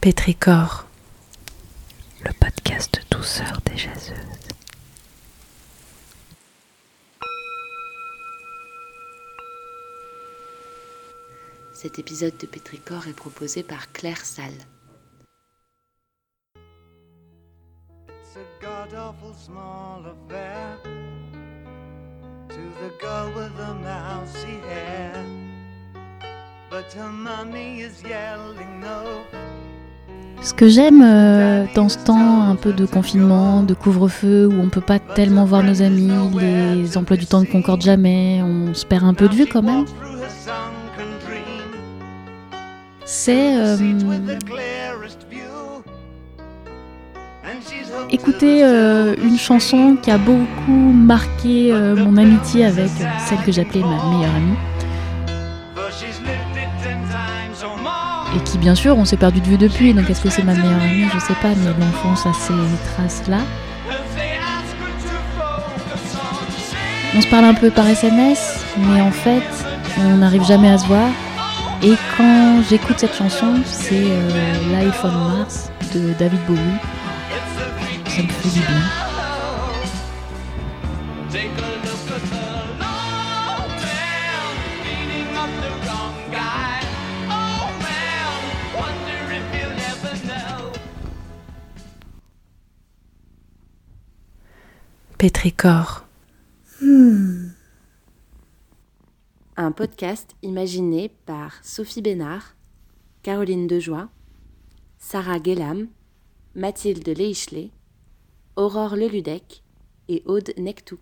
Pétricor, le podcast douceur des jaseuses. Cet épisode de Pétricor est proposé par Claire Salle. It's a god awful small affair to the girl with the mousy hair. But her mommy is yelling no. Ce que j'aime euh, dans ce temps un peu de confinement, de couvre-feu, où on peut pas tellement voir nos amis, les emplois du temps ne concordent jamais, on se perd un peu de vue quand même, c'est euh, écouter euh, une chanson qui a beaucoup marqué mon amitié avec celle que j'appelais ma meilleure amie, et qui bien sûr on s'est perdu de vue depuis, donc est-ce que c'est ma meilleure amie, je sais pas, mais l'enfance a ces traces-là. On se parle un peu par SMS, mais en fait, on n'arrive jamais à se voir. Et quand j'écoute cette chanson, c'est euh, Life on Mars de David Bowie. Ça me fait du bien. Pétricor, Un podcast imaginé par Sophie Bénard, Caroline Dejoie, Sarah Guélam, Mathilde Leichelet, Aurore Leludec et Aude Nectou.